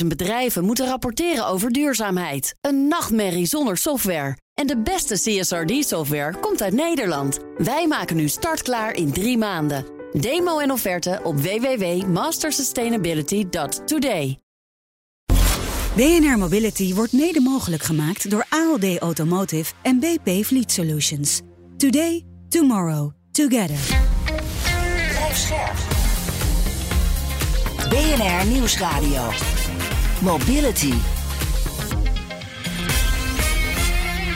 50.000 bedrijven moeten rapporteren over duurzaamheid. Een nachtmerrie zonder software. En de beste CSRD-software komt uit Nederland. Wij maken nu startklaar in drie maanden. Demo en offerte op www.mastersustainability.today. BNR Mobility wordt mede mogelijk gemaakt door ALD Automotive en BP Fleet Solutions. Today, tomorrow, together. BNR Nieuwsradio. Mobility.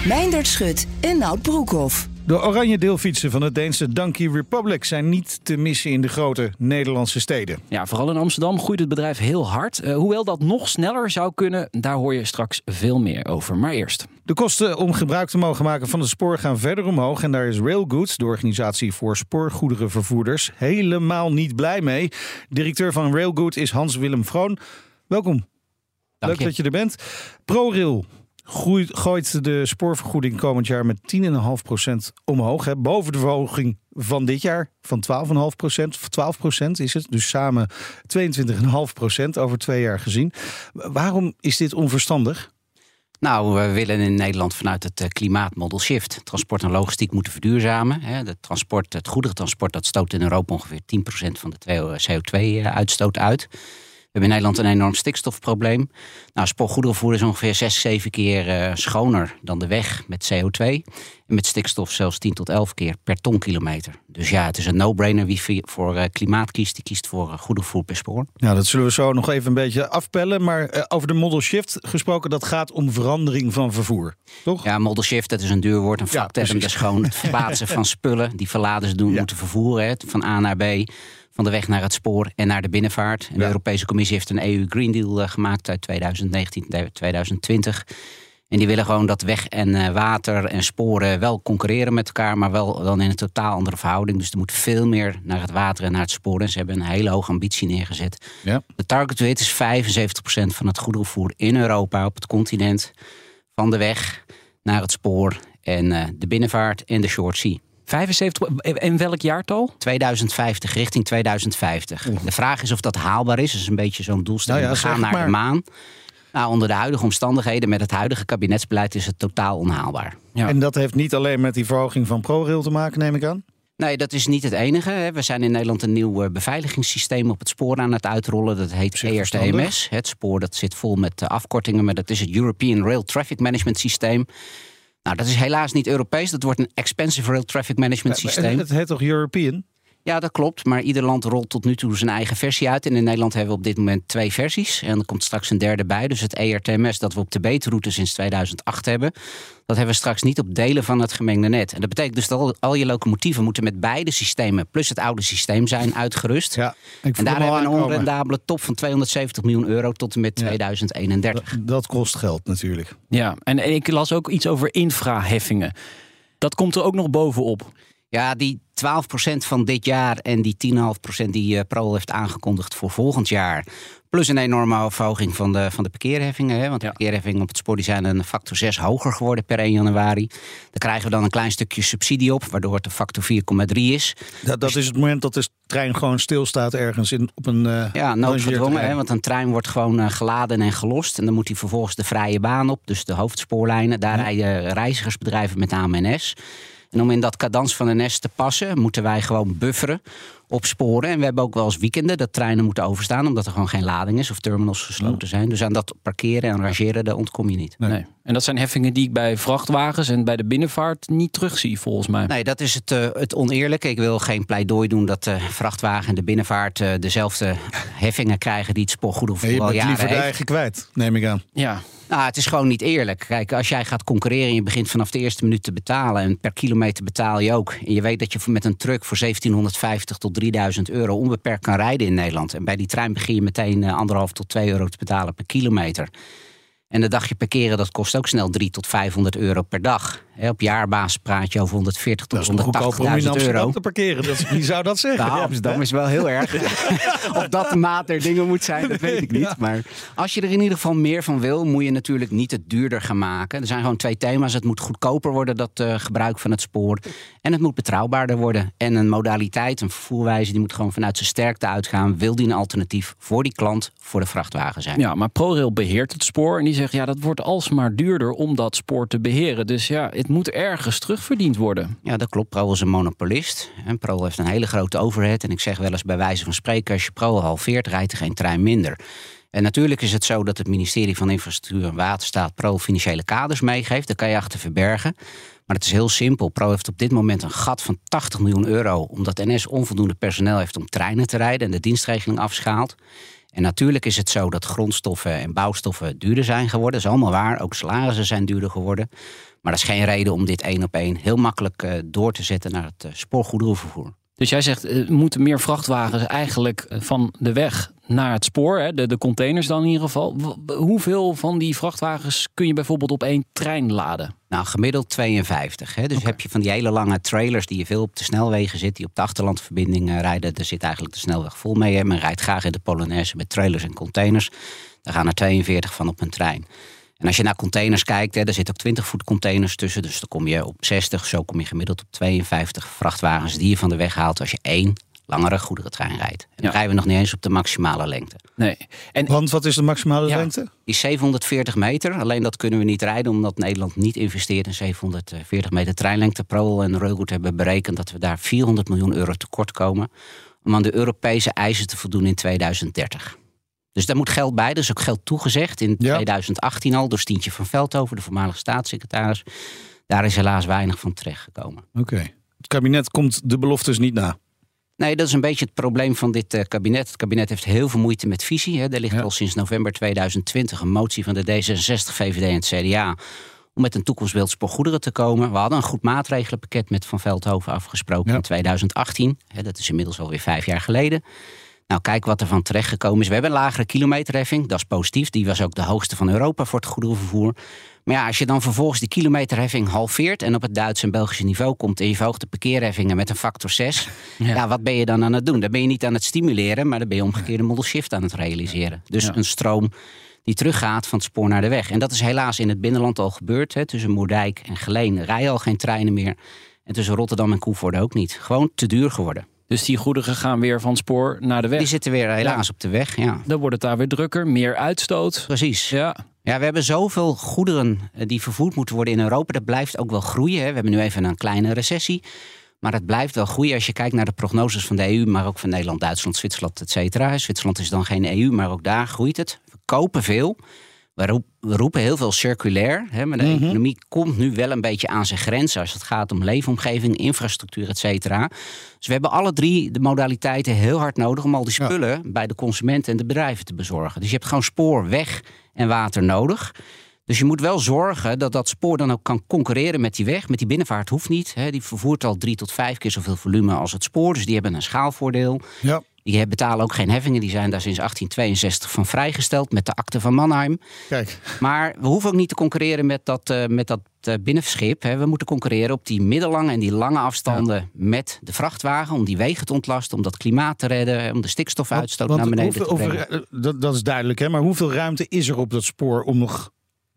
Meindert Schut en Nout Broekhoff. De oranje deelfietsen van het Deense Donkey Republic zijn niet te missen in de grote Nederlandse steden. Ja, vooral in Amsterdam groeit het bedrijf heel hard. Uh, hoewel dat nog sneller zou kunnen, daar hoor je straks veel meer over. Maar eerst. De kosten om gebruik te mogen maken van het spoor gaan verder omhoog. En daar is Railgoods, de organisatie voor spoorgoederenvervoerders, helemaal niet blij mee. Directeur van Railgood is Hans-Willem Vroon. Welkom. Dank Leuk je. dat je er bent. ProRail gooit de spoorvergoeding komend jaar met 10,5% omhoog. Hè, boven de verhoging van dit jaar van 12,5%. Of 12% is het. Dus samen 22,5% over twee jaar gezien. Waarom is dit onverstandig? Nou, we willen in Nederland vanuit het eh, klimaatmodel shift transport en logistiek moeten verduurzamen. De transport, het goederentransport dat stoot in Europa ongeveer 10% van de CO2-uitstoot uit. We hebben in Nederland een enorm stikstofprobleem. Nou, spoorgoederenvervoer is ongeveer 6, 7 keer uh, schoner dan de weg met CO2. En met stikstof zelfs 10 tot 11 keer per tonkilometer. Dus ja, het is een no-brainer wie voor uh, klimaat kiest. Die kiest voor uh, per spoor. Ja, dat zullen we zo nog even een beetje afpellen. Maar over de model shift gesproken, dat gaat om verandering van vervoer, toch? Ja, model shift, dat is een duur woord, een vakterm. Ja, dat is gewoon het verplaatsen van spullen die verladers doen, ja. moeten vervoeren. Hè, van A naar B van de weg naar het spoor en naar de binnenvaart. En de ja. Europese Commissie heeft een EU Green Deal uh, gemaakt uit 2019-2020. En die willen gewoon dat weg en uh, water en sporen wel concurreren met elkaar, maar wel dan in een totaal andere verhouding. Dus er moet veel meer naar het water en naar het spoor. En ze hebben een hele hoge ambitie neergezet. Ja. De target rate is 75% van het goederenvoer in Europa, op het continent, van de weg naar het spoor en de binnenvaart en de short sea. 75, in welk jaartal? 2050, richting 2050. Oeh. De vraag is of dat haalbaar is. Dat is een beetje zo'n doelstelling. Nou ja, We gaan naar maar. de maan. Nou, onder de huidige omstandigheden, met het huidige kabinetsbeleid, is het totaal onhaalbaar. Ja. En dat heeft niet alleen met die verhoging van ProRail te maken, neem ik aan? Nee, dat is niet het enige. We zijn in Nederland een nieuw eh, beveiligingssysteem op het spoor aan het uitrollen. Dat heet ERTMS. Het spoor dat zit vol met afkortingen, maar dat is het European Rail Traffic Management Systeem. Nou, dat is helaas niet Europees. Dat wordt een expensive rail traffic management systeem. Het heet toch European? Ja, dat klopt. Maar ieder land rolt tot nu toe zijn eigen versie uit. En in Nederland hebben we op dit moment twee versies. En er komt straks een derde bij. Dus het ERTMS dat we op de beterroute sinds 2008 hebben... dat hebben we straks niet op delen van het gemengde net. En dat betekent dus dat al, al je locomotieven moeten met beide systemen... plus het oude systeem zijn uitgerust. Ja, en daar hebben we een onrendabele top van 270 miljoen euro tot en met 2031. Ja, dat kost geld natuurlijk. Ja, en ik las ook iets over infraheffingen. Dat komt er ook nog bovenop. Ja, die 12% van dit jaar en die 10,5% die uh, Pro heeft aangekondigd voor volgend jaar. Plus een enorme verhoging van de, van de parkeerheffingen. Hè? Want de ja. parkeerheffingen op het spoor die zijn een factor 6 hoger geworden per 1 januari. Daar krijgen we dan een klein stukje subsidie op, waardoor het een factor 4,3 is. Dat, dat is het moment dat de trein gewoon stilstaat ergens in, op een. Uh, ja, noodgedwongen. Hè? Want een trein wordt gewoon uh, geladen en gelost. En dan moet hij vervolgens de vrije baan op, dus de hoofdspoorlijnen. Daar ja. rijden reizigersbedrijven met AMNS. En om in dat cadans van de nest te passen, moeten wij gewoon bufferen op sporen. En we hebben ook wel eens weekenden dat treinen moeten overstaan, omdat er gewoon geen lading is of terminals gesloten zijn. Dus aan dat parkeren en rangeren, daar ontkom je niet. Nee. nee. En dat zijn heffingen die ik bij vrachtwagens en bij de binnenvaart niet terugzie, volgens mij. Nee, dat is het, uh, het oneerlijke. Ik wil geen pleidooi doen dat de vrachtwagen en de binnenvaart uh, dezelfde heffingen krijgen die het al je jaren liever de heeft. eigen kwijt, neem ik aan. Ja. Nou, het is gewoon niet eerlijk. Kijk, als jij gaat concurreren en je begint vanaf de eerste minuut te betalen... en per kilometer betaal je ook... en je weet dat je met een truck voor 1750 tot 3000 euro onbeperkt kan rijden in Nederland... en bij die trein begin je meteen uh, anderhalf tot 2 euro te betalen per kilometer... En de dagje parkeren, dat kost ook snel 3 tot 500 euro per dag. Op jaarbasis praat je over 140 Dat tot is nog goedkoper om in 180.000 Amsterdam euro. te parkeren. Dat, wie zou dat zeggen? Nou, Ja. Amsterdam is wel heel erg. of dat de maat der dingen moet zijn, dat weet ik niet. Ja. Maar als je er in ieder geval meer van wil, moet je natuurlijk niet het duurder gaan maken. Er zijn gewoon twee thema's. Het moet goedkoper worden, dat eh, gebruik van het spoor. En het moet betrouwbaarder worden. En een modaliteit, een vervoerwijze, die moet gewoon vanuit zijn sterkte uitgaan. Wil die een alternatief voor die klant, voor de vrachtwagen zijn? Ja, maar ProRail beheert het spoor en die zegt ja, dat wordt alsmaar duurder om dat spoor te beheren. Dus ja, het moet ergens terugverdiend worden. Ja, dat klopt. Pro is een monopolist. En Pro heeft een hele grote overhead. En ik zeg wel eens bij wijze van spreken, als je Pro halveert, rijdt er geen trein minder. En natuurlijk is het zo dat het ministerie van Infrastructuur en Waterstaat Pro financiële kaders meegeeft. Daar kan je achter verbergen. Maar het is heel simpel. Pro heeft op dit moment een gat van 80 miljoen euro. Omdat NS onvoldoende personeel heeft om treinen te rijden en de dienstregeling afschaalt. En natuurlijk is het zo dat grondstoffen en bouwstoffen duurder zijn geworden. Dat is allemaal waar. Ook salarissen zijn duurder geworden. Maar dat is geen reden om dit één op één heel makkelijk eh, door te zetten naar het eh, spoorgoederenvervoer. Dus jij zegt, eh, er moeten meer vrachtwagens eigenlijk eh, van de weg naar het spoor, hè, de, de containers dan in ieder geval. Hoeveel van die vrachtwagens kun je bijvoorbeeld op één trein laden? Nou, gemiddeld 52. Hè? Dus heb je van die hele lange trailers die je veel op de snelwegen zit, die op de achterlandverbinding eh, rijden. Daar zit eigenlijk de snelweg vol mee. Hè? Men rijdt graag in de Polonaise met trailers en containers. Daar gaan er 42 van op een trein. En als je naar containers kijkt, hè, daar zitten ook 20 voet containers tussen. Dus dan kom je op 60, zo kom je gemiddeld op 52 vrachtwagens die je van de weg haalt als je één langere goederentrein rijdt. En dan Ja. rijden we nog niet eens op de maximale lengte. Nee. En Want wat is de maximale Ja. lengte? Die is 740 meter. Alleen dat kunnen we niet rijden omdat Nederland niet investeert in 740 meter treinlengte. Pro en Railroad hebben berekend dat we daar 400 miljoen euro tekort komen. Om aan de Europese eisen te voldoen in 2030. Dus daar moet geld bij. Er is ook geld toegezegd in Ja. 2018 al door Stientje van Veldhoven, de voormalige staatssecretaris. Daar is helaas weinig van terechtgekomen. Oké. Het kabinet komt de beloftes niet na. Nee, dat is een beetje het probleem van dit eh, kabinet. Het kabinet heeft heel veel moeite met visie. Hè. Er ligt Ja. al sinds november 2020 een motie van de D66, VVD en het CDA... om met een toekomstbeeld spoorgoederen te komen. We hadden een goed maatregelenpakket met Van Veldhoven afgesproken Ja. in 2018. Hè, dat is inmiddels alweer vijf jaar geleden. Nou, kijk wat er van terechtgekomen is. We hebben een lagere kilometerheffing, dat is positief. Die was ook de hoogste van Europa voor het goederenvervoer. Maar ja, als je dan vervolgens die kilometerheffing halveert... en op het Duitse en Belgische niveau komt... en je verhoogt de parkeerheffingen met een factor 6... Ja. wat ben je dan aan het doen? Dan ben je niet aan het stimuleren... maar dan ben je omgekeerde model shift aan het realiseren. Dus Ja. een stroom die teruggaat van het spoor naar de weg. En dat is helaas in het binnenland al gebeurd. Hè. Tussen Moerdijk en Geleen rijden al geen treinen meer. En tussen Rotterdam en Koevoorde ook niet. Gewoon te duur geworden. Dus die goederen gaan weer van spoor naar de weg. Die zitten weer helaas op de weg, ja. Dan wordt het daar weer drukker, meer uitstoot. Precies. Ja, Ja, we hebben zoveel goederen eh, die vervoerd moeten worden in Europa. Dat blijft ook wel groeien. Hè. We hebben nu even een kleine recessie. Maar het blijft wel groeien als je kijkt naar de prognoses van de EU, maar ook van Nederland, Duitsland, Zwitserland, et cetera. Zwitserland is dan geen EU, maar ook daar groeit het. We kopen veel. We, roep- we roepen heel veel circulair. Hè, maar de economie komt nu wel een beetje aan zijn grenzen als het gaat om leefomgeving, infrastructuur, et cetera. Dus we hebben alle drie de modaliteiten heel hard nodig om al die Ja. spullen bij de consumenten en de bedrijven te bezorgen. Dus je hebt gewoon spoor, weg en water nodig. Dus je moet wel zorgen dat dat spoor dan ook kan concurreren met die weg. Met die binnenvaart hoeft niet. Hè. Die vervoert al drie tot vijf keer zoveel volume als het spoor. Dus die hebben een schaalvoordeel. Ja. Die betalen ook geen heffingen. Die zijn daar sinds 1862 van vrijgesteld met de akte van Mannheim. Kijk. Maar we hoeven ook niet te concurreren met dat, eh, met dat eh, binnenschip. Hè. We moeten concurreren op die middellange en die lange afstanden met de vrachtwagen. Om die wegen te ontlasten, om dat klimaat te redden, om de stikstofuitstoot Want naar beneden hoeveel- te brengen. over- eh, dat, dat is duidelijk, hè? Maar hoeveel ruimte is er op dat spoor om nog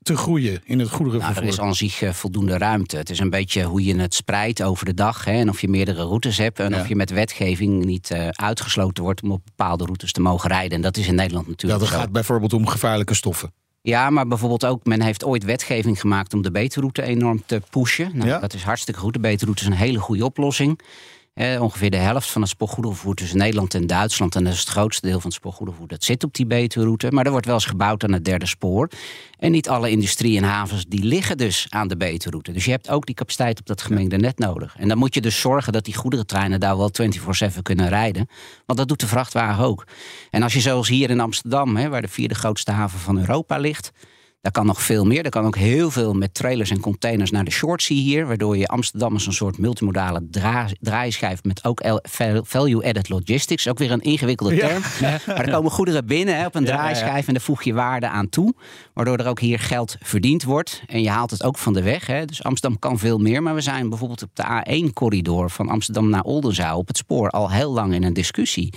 te groeien in het Nou, goederenvervoer? er is aan zich eh, voldoende ruimte. Het is een beetje hoe je het spreidt over de dag. Hè, en of je meerdere routes hebt. En Ja. of je met wetgeving niet eh, uitgesloten wordt om op bepaalde routes te mogen rijden. En dat is in Nederland ja, natuurlijk dat zo. gaat bijvoorbeeld om gevaarlijke stoffen. Ja, maar bijvoorbeeld ook, men heeft ooit wetgeving gemaakt om de beterroute enorm te pushen. Nou, Ja. Dat is hartstikke goed. De beterroute is een hele goede oplossing. Eh, ongeveer de helft van het spoorgoederenvervoer tussen Nederland en Duitsland. En dat is het grootste deel van het spoorgoederenvervoer. Dat zit op die beterroute. Maar er wordt wel eens gebouwd aan het derde spoor. En niet alle industrie en havens die liggen dus aan de beterroute. Dus je hebt ook die capaciteit op dat gemengde net nodig. En dan moet je dus zorgen dat die goederentreinen daar wel 24-7 kunnen rijden. Want dat doet de vrachtwagen ook. En als je zoals hier in Amsterdam, hè, waar de vierde grootste haven van Europa ligt Daar kan nog veel meer. Er kan ook heel veel met trailers en containers naar de short sea hier. Waardoor je Amsterdam als een soort multimodale dra draaischijf met ook value-added logistics. Ook weer een ingewikkelde term. Maar er komen goederen binnen hè, op een draaischijf en daar voeg je waarde aan toe. Waardoor er ook hier geld verdiend wordt. En je haalt het ook van de weg. Hè. Dus Amsterdam kan veel meer. Maar we zijn bijvoorbeeld op de A1-corridor van Amsterdam naar Oldenzaal op het spoor al heel lang in een discussie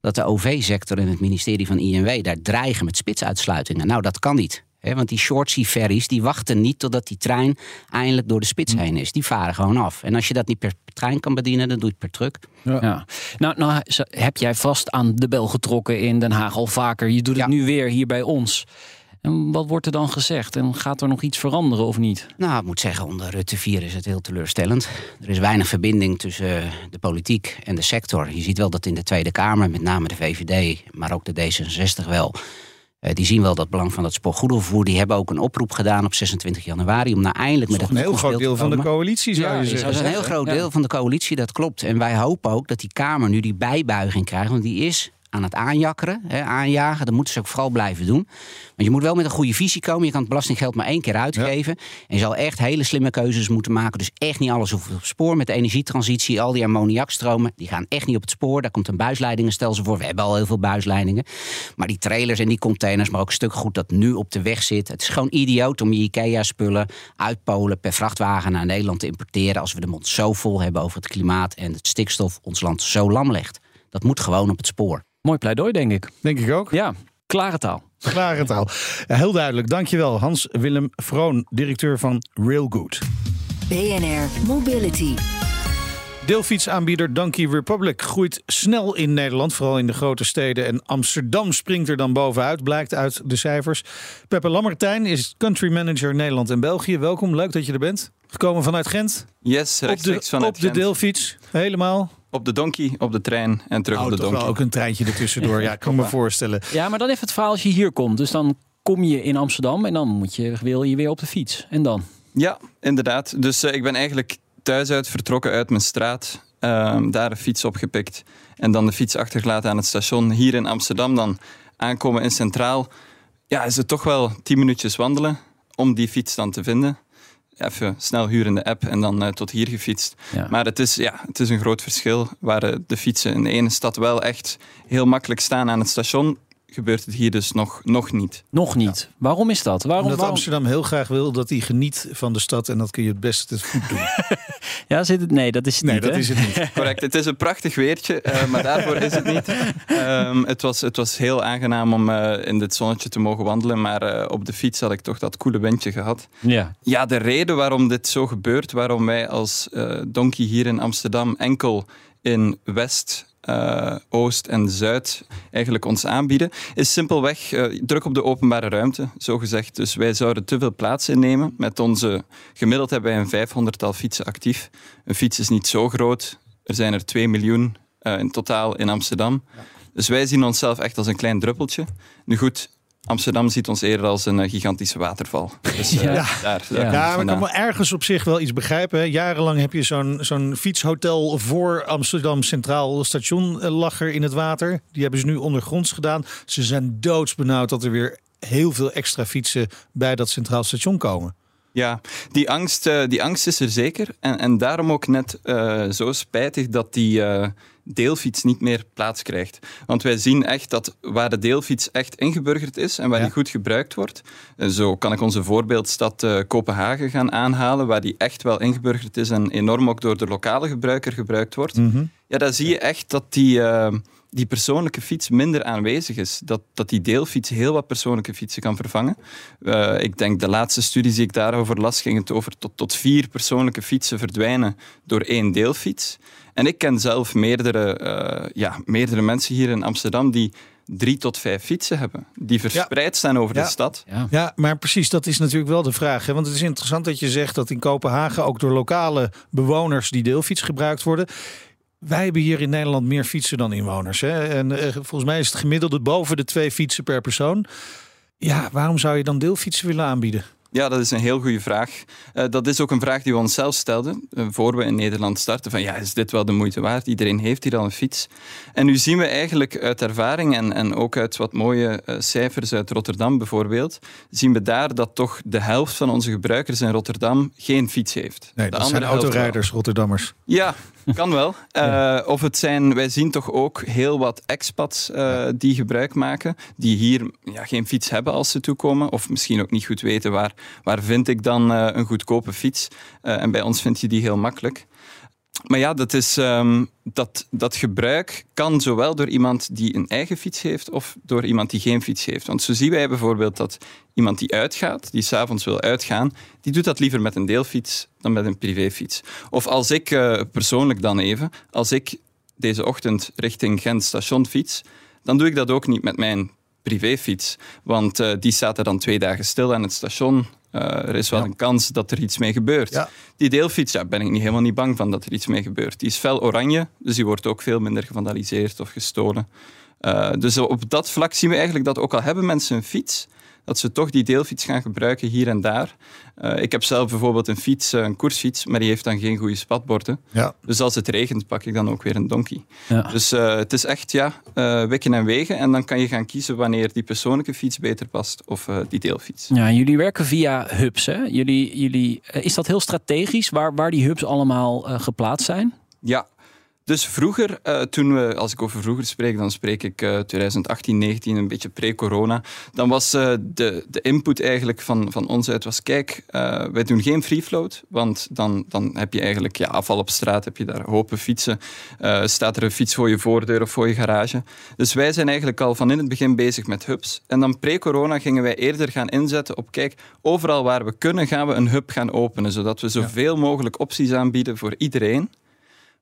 dat de OV-sector en het ministerie van INW daar dreigen met spitsuitsluitingen. Nou, dat kan niet want die short sea ferries die wachten niet totdat die trein eindelijk door de spits heen is. Die varen gewoon af. En als je dat niet per trein kan bedienen, dan doe je het per truck. Ja. Nou, nou heb jij vast aan de bel getrokken in Den Haag al vaker. Je doet het nu weer hier bij ons. En wat wordt er dan gezegd? En gaat er nog iets veranderen of niet? Nou, ik moet zeggen, onder Rutte 4 is het heel teleurstellend. Er is weinig verbinding tussen de politiek en de sector. Je ziet wel dat in de Tweede Kamer, met name de VVD, maar ook de D66 wel die zien wel dat belang van het spoorgoederenvervoer. Die hebben ook een oproep gedaan op 26 januari om nou eindelijk met het een heel groot deel van de coalitie zou je zeggen. Dat is een heel groot deel van de coalitie, dat klopt. En wij hopen ook dat die Kamer nu die bijbuiging krijgt, want die is aan het aanjakkeren, hè, aanjagen. Dat moeten ze ook vooral blijven doen. Want je moet wel met een goede visie komen. Je kan het belastinggeld maar één keer uitgeven. En je zal echt hele slimme keuzes moeten maken. Dus echt niet alles op spoor. Met de energietransitie, al die ammoniakstromen, die gaan echt niet op het spoor. Daar komt een buisleidingenstelsel voor. We hebben al heel veel buisleidingen. Maar die trailers en die containers, maar ook een stuk goed dat nu op de weg zit. Het is gewoon idioot om je IKEA-spullen uit Polen per vrachtwagen naar Nederland te importeren. Als we de mond zo vol hebben over het klimaat en het stikstof ons land zo lam legt. Dat moet gewoon op het spoor. Mooi pleidooi, denk ik. Denk ik ook. Ja, klare taal. Klare taal. Heel duidelijk. Dankjewel, Hans-Willem Vroon, directeur van Railgood. BNR Mobility. Deelfietsaanbieder Donkey Republic groeit snel in Nederland, vooral in de grote steden. En Amsterdam springt er dan bovenuit, blijkt uit de cijfers. Peppe Lammertijn is country manager Nederland en België. Welkom, leuk dat je er bent. Gekomen vanuit Gent. Yes, rechtstreeks op de, vanuit Op de deelfiets, helemaal. Op de donkey, op de trein en terug oh, op de donkey. Wel ook een treintje ertussendoor, ja, ik kan me voorstellen. Ja, maar dan even het verhaal als je hier komt. Dus dan kom je in Amsterdam en dan moet je, wil je weer op de fiets. En dan? Ja, inderdaad. Dus uh, ik ben eigenlijk thuis uit vertrokken uit mijn straat. Uh, daar een fiets opgepikt. En dan de fiets achtergelaten aan het station. Hier in Amsterdam dan aankomen in Centraal. Ja, is het toch wel tien minuutjes wandelen om die fiets dan te vinden even snel huren de app en dan uh, tot hier gefietst. Ja. Maar het is, ja, het is een groot verschil waar uh, de fietsen in de ene stad wel echt heel makkelijk staan aan het station gebeurt het hier dus nog, nog niet. Nog niet. Ja. Waarom is dat? Waarom, Omdat waarom... Amsterdam heel graag wil dat hij geniet van de stad en dat kun je het beste goed doen. ja, zit het? Nee, dat is het nee, niet. dat is het niet. Correct. Het is een prachtig weertje, uh, maar daarvoor is het niet. Um, het, was, het was heel aangenaam om uh, in dit zonnetje te mogen wandelen, maar uh, op de fiets had ik toch dat koele windje gehad. Ja. Ja, de reden waarom dit zo gebeurt, waarom wij als Donkey hier in Amsterdam enkel in West uh, Oost en Zuid eigenlijk ons aanbieden, is simpelweg uh, druk op de openbare ruimte, zo gezegd. Dus wij zouden te veel plaats innemen. Met onze, gemiddeld hebben wij een 500-tal fietsen actief. Een fiets is niet zo groot. Er zijn er 2 miljoen uh, in totaal in Amsterdam. Ja. Dus wij zien onszelf echt als een klein druppeltje. Nu goed, Amsterdam ziet ons eerder als een uh, gigantische waterval. Dus, uh, ja, daar, daar ja. ja maar ik kan wel ergens op zich wel iets begrijpen. Hè. Jarenlang heb je zo'n zo'n fietshotel voor Amsterdam Centraal Station uh, lacher in het water. Die hebben ze nu ondergronds gedaan. Ze zijn doodsbenauwd dat er weer heel veel extra fietsen bij dat Centraal Station komen. Ja, die angst, uh, die angst is er zeker. En, en daarom ook net uh, zo spijtig dat die uh, deelfiets niet meer plaats krijgt. Want wij zien echt dat waar de deelfiets echt ingeburgerd is en waar ja. die goed gebruikt wordt. Zo kan ik onze voorbeeldstad Kopenhagen gaan aanhalen, waar die echt wel ingeburgerd is en enorm ook door de lokale gebruiker gebruikt wordt. Mm -hmm. Ja, dan zie je echt dat die die persoonlijke fiets minder aanwezig is. Dat, dat die deelfiets heel wat persoonlijke fietsen kan vervangen. Uh, ik denk de laatste studies die ik daarover las, ging het over tot, tot vier persoonlijke fietsen verdwijnen door één deelfiets. En ik ken zelf meerdere, uh, ja, meerdere mensen hier in Amsterdam die drie tot vijf fietsen hebben. Die verspreid ja. staan over ja. de stad. Ja. ja, maar precies, dat is natuurlijk wel de vraag. Hè? Want het is interessant dat je zegt dat in Kopenhagen ook door lokale bewoners die deelfiets gebruikt worden. Wij hebben hier in Nederland meer fietsen dan inwoners. Hè? En uh, volgens mij is het gemiddelde boven de twee fietsen per persoon. Ja, waarom zou je dan deelfietsen willen aanbieden? Ja, dat is een heel goede vraag. Uh, dat is ook een vraag die we onszelf stelden uh, voor we in Nederland starten. Van ja, is dit wel de moeite waard? Iedereen heeft hier al een fiets. En nu zien we eigenlijk uit ervaring en, en ook uit wat mooie uh, cijfers uit Rotterdam bijvoorbeeld, zien we daar dat toch de helft van onze gebruikers in Rotterdam geen fiets heeft. Nee, de dat zijn autorijders, Rotterdammers. Ja, kan wel. Uh, of het zijn, wij zien toch ook heel wat expats uh, die gebruik maken, die hier ja, geen fiets hebben als ze toekomen, of misschien ook niet goed weten waar, waar vind ik dan uh, een goedkope fiets. en bij ons vind je die heel makkelijk. Maar ja, dat, is, um, dat, dat gebruik kan zowel door iemand die een eigen fiets heeft of door iemand die geen fiets heeft. Want zo zien wij bijvoorbeeld dat iemand die uitgaat, die s'avonds wil uitgaan, die doet dat liever met een deelfiets dan met een privéfiets. Of als ik uh, persoonlijk dan even, als ik deze ochtend richting Gent station fiets, dan doe ik dat ook niet met mijn privéfiets. Want uh, die staat er dan twee dagen stil aan het station. Uh, er is wel ja. een kans dat er iets mee gebeurt. Ja. Die deelfiets, ja, ben ik niet, helemaal niet bang van dat er iets mee gebeurt. Die is fel oranje, dus die wordt ook veel minder gevandaliseerd of gestolen. Uh, dus op dat vlak zien we eigenlijk dat ook al hebben mensen een fiets, dat ze toch die deelfiets gaan gebruiken hier en daar. Uh, ik heb zelf bijvoorbeeld een fiets, een koersfiets, maar die heeft dan geen goede spatborden. Ja. Dus als het regent, pak ik dan ook weer een donkey. Ja. Dus uh, het is echt ja, uh, wikken en wegen. En dan kan je gaan kiezen wanneer die persoonlijke fiets beter past of die deelfiets. Ja, jullie werken via hubs. Hè? Jullie, jullie, is dat heel strategisch waar, waar die hubs allemaal geplaatst zijn? Ja, dus vroeger, uh, toen we, als ik over vroeger spreek, dan spreek ik uh, 2018, 19, een beetje pre-corona. Dan was uh, de, de input eigenlijk van, van ons uit was, kijk, wij doen geen free float, want dan, dan heb je eigenlijk ja, afval op straat, heb je daar hopen fietsen, staat er een fiets voor je voordeur of voor je garage. Dus wij zijn eigenlijk al van in het begin bezig met hubs. En dan pre-corona gingen wij eerder gaan inzetten op, kijk, overal waar we kunnen gaan we een hub gaan openen, zodat we zoveel mogelijk opties aanbieden voor iedereen.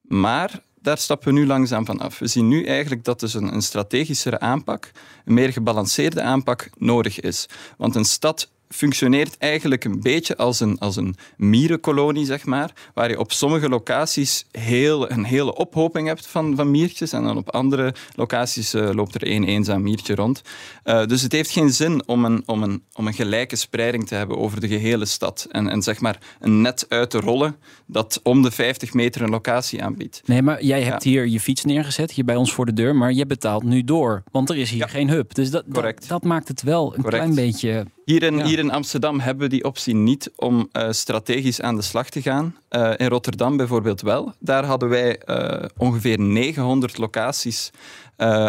Maar daar stappen we nu langzaam van af. We zien nu eigenlijk dat dus een, een strategischere aanpak, een meer gebalanceerde aanpak nodig is. Want een stad functioneert eigenlijk een beetje als een, als een mierenkolonie, zeg maar, waar je op sommige locaties heel, een hele ophoping hebt van, van miertjes en dan op andere locaties uh, loopt er één eenzaam miertje rond. Uh, dus het heeft geen zin om een, om, een, om een gelijke spreiding te hebben over de gehele stad en, en zeg maar een net uit te rollen dat om de 50 meter een locatie aanbiedt. Nee, maar jij hebt ja. hier je fiets neergezet, hier bij ons voor de deur, maar je betaalt nu door, want er is hier Ja. geen hub. Dus dat, Correct. dat, dat maakt het wel een Correct. klein beetje... Hier in, Ja. hier in Amsterdam hebben we die optie niet om eh, strategisch aan de slag te gaan. Eh, in Rotterdam bijvoorbeeld wel. Daar hadden wij eh, ongeveer 900 locaties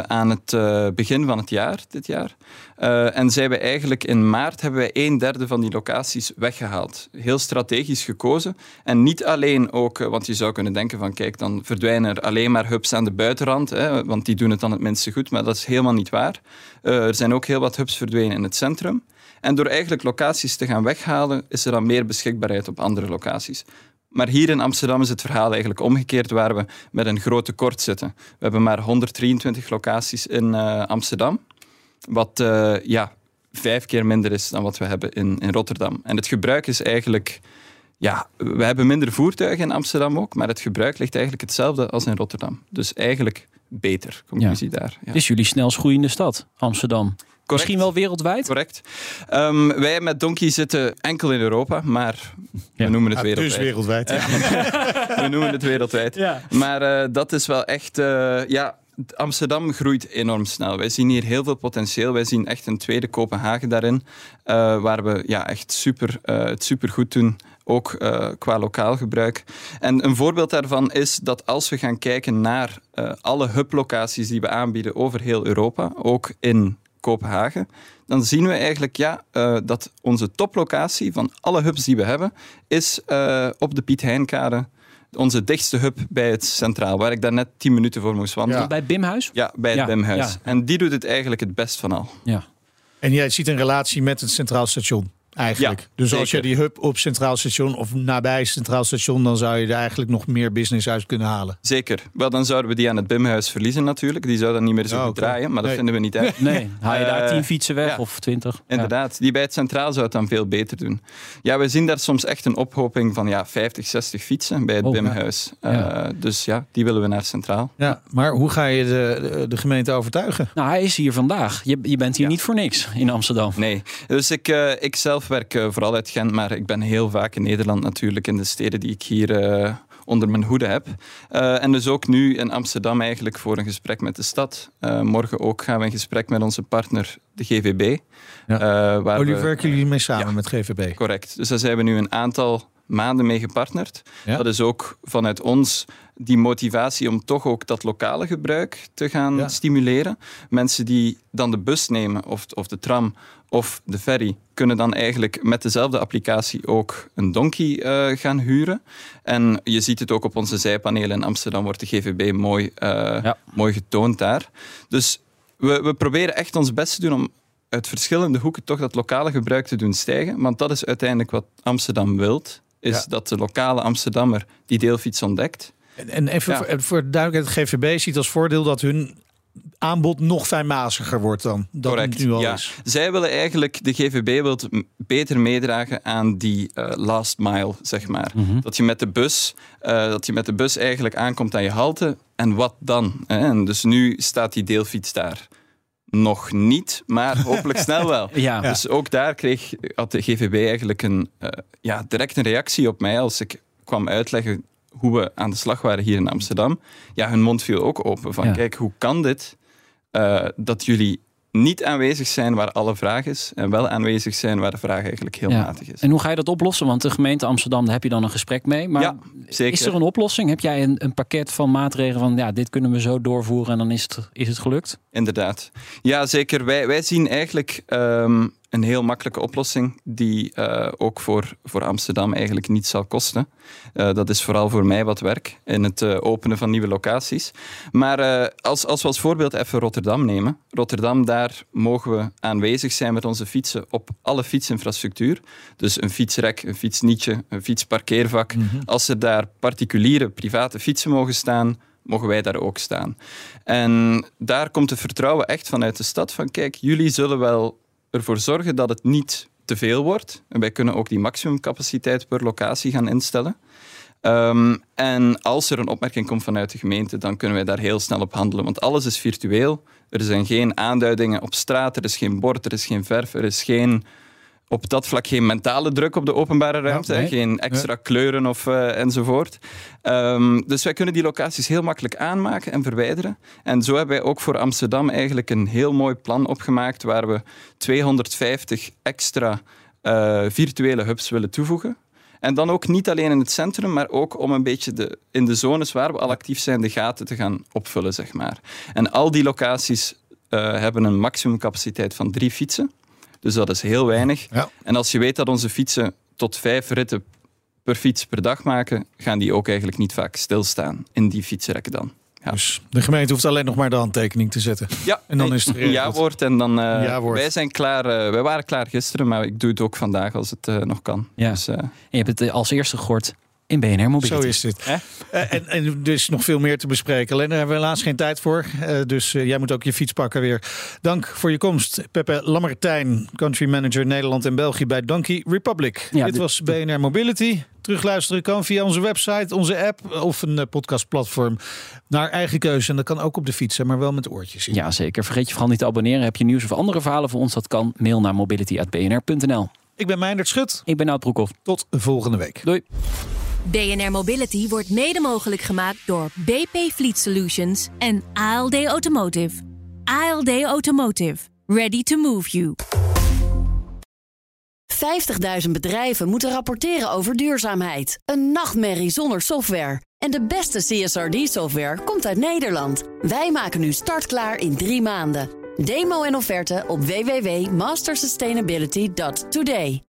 aan het begin van het jaar, dit jaar. En zijn we eigenlijk in maart hebben wij een derde van die locaties weggehaald. Heel strategisch gekozen. En niet alleen ook, want je zou kunnen denken van kijk, dan verdwijnen er alleen maar hubs aan de buitenrand, hè, want die doen het dan het minste goed. Maar dat is helemaal niet waar. Er zijn ook heel wat hubs verdwenen in het centrum. En door eigenlijk locaties te gaan weghalen, is er dan meer beschikbaarheid op andere locaties. Maar hier in Amsterdam is het verhaal eigenlijk omgekeerd, waar we met een groot tekort zitten. We hebben maar 123 locaties in eh, Amsterdam, wat eh, ja, vijf keer minder is dan wat we hebben in, in Rotterdam. En het gebruik is eigenlijk... Ja, we hebben minder voertuigen in Amsterdam ook, maar het gebruik ligt eigenlijk hetzelfde als in Rotterdam. Dus eigenlijk beter, conclusie daar. Ja. Het is jullie snelst groeiende stad, Amsterdam. Misschien wel wereldwijd? Correct. Um, wij met Donkey zitten enkel in Europa, maar Ja. we noemen het Ah, wereldwijd. dus wereldwijd. ja. we noemen het wereldwijd. Ja. Maar uh, dat is wel echt... Uh, ja, Amsterdam groeit enorm snel. Wij zien hier heel veel potentieel. Wij zien echt een tweede Kopenhagen daarin, uh, waar we ja, echt super, het super goed doen ook uh, qua lokaal gebruik. En een voorbeeld daarvan is dat als we gaan kijken naar uh, alle hublocaties die we aanbieden over heel Europa, ook in Kopenhagen, dan zien we eigenlijk ja, uh, dat onze toplocatie van alle hubs die we hebben, is op de Piet Heinkade onze dichtste hub bij het Centraal, waar ik daar net 10 minuten voor moest wandelen. Ja. Bij Bimhuis? Ja, bij het Ja, Bimhuis. ja. En die doet het eigenlijk het best van al. Ja. En jij ziet een relatie met het Centraal Station. Eigenlijk. Ja, dus als je die hub op Centraal Station of nabij Centraal Station, dan zou je er eigenlijk nog meer business uit kunnen halen. Zeker. Wel, dan zouden we die aan het Bimhuis verliezen natuurlijk. Die zou dan niet meer zo Ja, goed draaien, maar dat vinden we niet uit. Nee, haal je daar Eh, tien fietsen weg ja. of twintig? Inderdaad, die bij het centraal zou het dan veel beter doen. Ja, we zien daar soms echt een ophoping van ja, 50, 60 fietsen bij het Oh, Bimhuis. Ja. Eh, dus ja, die willen we naar centraal. Ja, maar hoe ga je de, de, de gemeente overtuigen? Nou, hij is hier vandaag. Je, je bent hier Ja. niet voor niks in Amsterdam. Nee, dus ik, eh, ik zelf werk uh, vooral uit Gent, maar ik ben heel vaak in Nederland natuurlijk, in de steden die ik hier uh, onder mijn hoede heb. Uh, en dus ook nu in Amsterdam eigenlijk voor een gesprek met de stad. morgen ook gaan we in gesprek met onze partner, de GVB. Ja. waar oh, we, werken jullie mee samen ja, met GVB? Correct. Dus daar zijn we nu een aantal maanden mee gepartnerd. Dat is ook vanuit ons die motivatie om toch ook dat lokale gebruik te gaan stimuleren. Mensen die dan de bus nemen of, of de tram of de ferry kunnen dan eigenlijk met dezelfde applicatie ook een donkey uh, gaan huren. En je ziet het ook op onze zijpanelen in Amsterdam wordt de GVB mooi, uh, mooi getoond daar. Dus we, we proberen echt ons best te doen om uit verschillende hoeken toch dat lokale gebruik te doen stijgen. Want dat is uiteindelijk wat Amsterdam wilt is dat de lokale Amsterdammer die deelfiets ontdekt. En, en even voor, voor duidelijkheid, het GVB ziet als voordeel dat hun aanbod nog fijnmaziger wordt dan, Correct, het nu al ja. is. Zij willen eigenlijk, de GVB wil beter meedragen aan die uh, last mile, zeg maar. Mhm. Dat je met de bus, uh, dat je met de bus eigenlijk aankomt aan je halte en wat dan? Hè? En dus nu staat die deelfiets daar nog niet, maar hopelijk snel wel. ja. Dus ook daar kreeg, had de GVB eigenlijk een, uh, ja, direct een reactie op mij als ik kwam uitleggen hoe we aan de slag waren hier in Amsterdam. Ja, hun mond viel ook open van kijk, hoe kan dit uh, dat jullie niet aanwezig zijn waar alle vraag is en wel aanwezig zijn waar de vraag eigenlijk heel matig is. En hoe ga je dat oplossen? Want de gemeente Amsterdam, daar heb je dan een gesprek mee. Maar ja, zeker. is er een oplossing? Heb jij een, een, pakket van maatregelen van ja, dit kunnen we zo doorvoeren en dan is het, is het gelukt? Inderdaad. Ja, zeker. Wij, wij zien eigenlijk um, een heel makkelijke oplossing die uh, ook voor, voor Amsterdam eigenlijk niet zal kosten. Uh, dat is vooral voor mij wat werk in het uh, openen van nieuwe locaties. Maar als, als we als voorbeeld even Rotterdam nemen. Rotterdam, daar mogen we aanwezig zijn met onze fietsen op alle fietsinfrastructuur. Dus een fietsrek, een fietsnietje, een fietsparkeervak. Mm -hmm. Als er daar particuliere, private fietsen mogen staan, mogen wij daar ook staan. En daar komt het vertrouwen echt vanuit de stad van kijk, jullie zullen wel ervoor zorgen dat het niet te veel wordt. En wij kunnen ook die maximumcapaciteit per locatie gaan instellen. Um, en als er een opmerking komt vanuit de gemeente, dan kunnen wij daar heel snel op handelen. Want alles is virtueel. Er zijn geen aanduidingen op straat, er is geen bord, er is geen verf, er is geen op dat vlak geen mentale druk op de openbare ruimte. Geen extra kleuren of, uh, enzovoort. Um, dus wij kunnen die locaties heel makkelijk aanmaken en verwijderen. En zo hebben wij ook voor Amsterdam eigenlijk een heel mooi plan opgemaakt waar we 250 extra uh, virtuele hubs willen toevoegen. En dan ook niet alleen in het centrum, maar ook om een beetje de, in de zones waar we al actief zijn, de gaten te gaan opvullen, zeg maar. En al die locaties uh, hebben een maximumcapaciteit van drie fietsen. Dus dat is heel weinig. Ja. En als je weet dat onze fietsen tot vijf ritten per fiets per dag maken, gaan die ook eigenlijk niet vaak stilstaan in die fietsrekken dan. Ja. Dus de gemeente hoeft alleen nog maar de handtekening te zetten. Ja, en dan is het een ja-woord. En dan, uh, wij zijn klaar. Uh, wij waren klaar gisteren, maar ik doe het ook vandaag als het uh, nog kan. Ja. Dus, en je hebt het als eerste gehoord in BNR Mobility. Zo is het. Uh, en, en dus nog veel meer te bespreken. Alleen daar hebben we helaas geen tijd voor. Uh, dus uh, jij moet ook je fiets pakken weer. Dank voor je komst. Pepe Lammertijn, country manager Nederland en België bij Donkey Republic. Ja, dit was BNR Mobility. Terugluisteren kan via onze website, onze app of een podcastplatform naar eigen keuze. En dat kan ook op de fiets, maar wel met oortjes in. Ja, zeker. Vergeet je vooral niet te abonneren. Heb je nieuws of andere verhalen voor ons? Dat kan. Mail naar mobility.bnr.nl. Ik ben Meindert Schut. Ik ben Nout Broekhoff. Tot volgende week. Doei. BNR Mobility wordt mede mogelijk gemaakt door BP Fleet Solutions en ALD Automotive. ALD Automotive. Ready to move you. 50.000 bedrijven moeten rapporteren over duurzaamheid. Een nachtmerrie zonder software. En de beste CSRD-software komt uit Nederland. Wij maken nu startklaar in drie maanden. Demo en offerte op www.mastersustainability.today.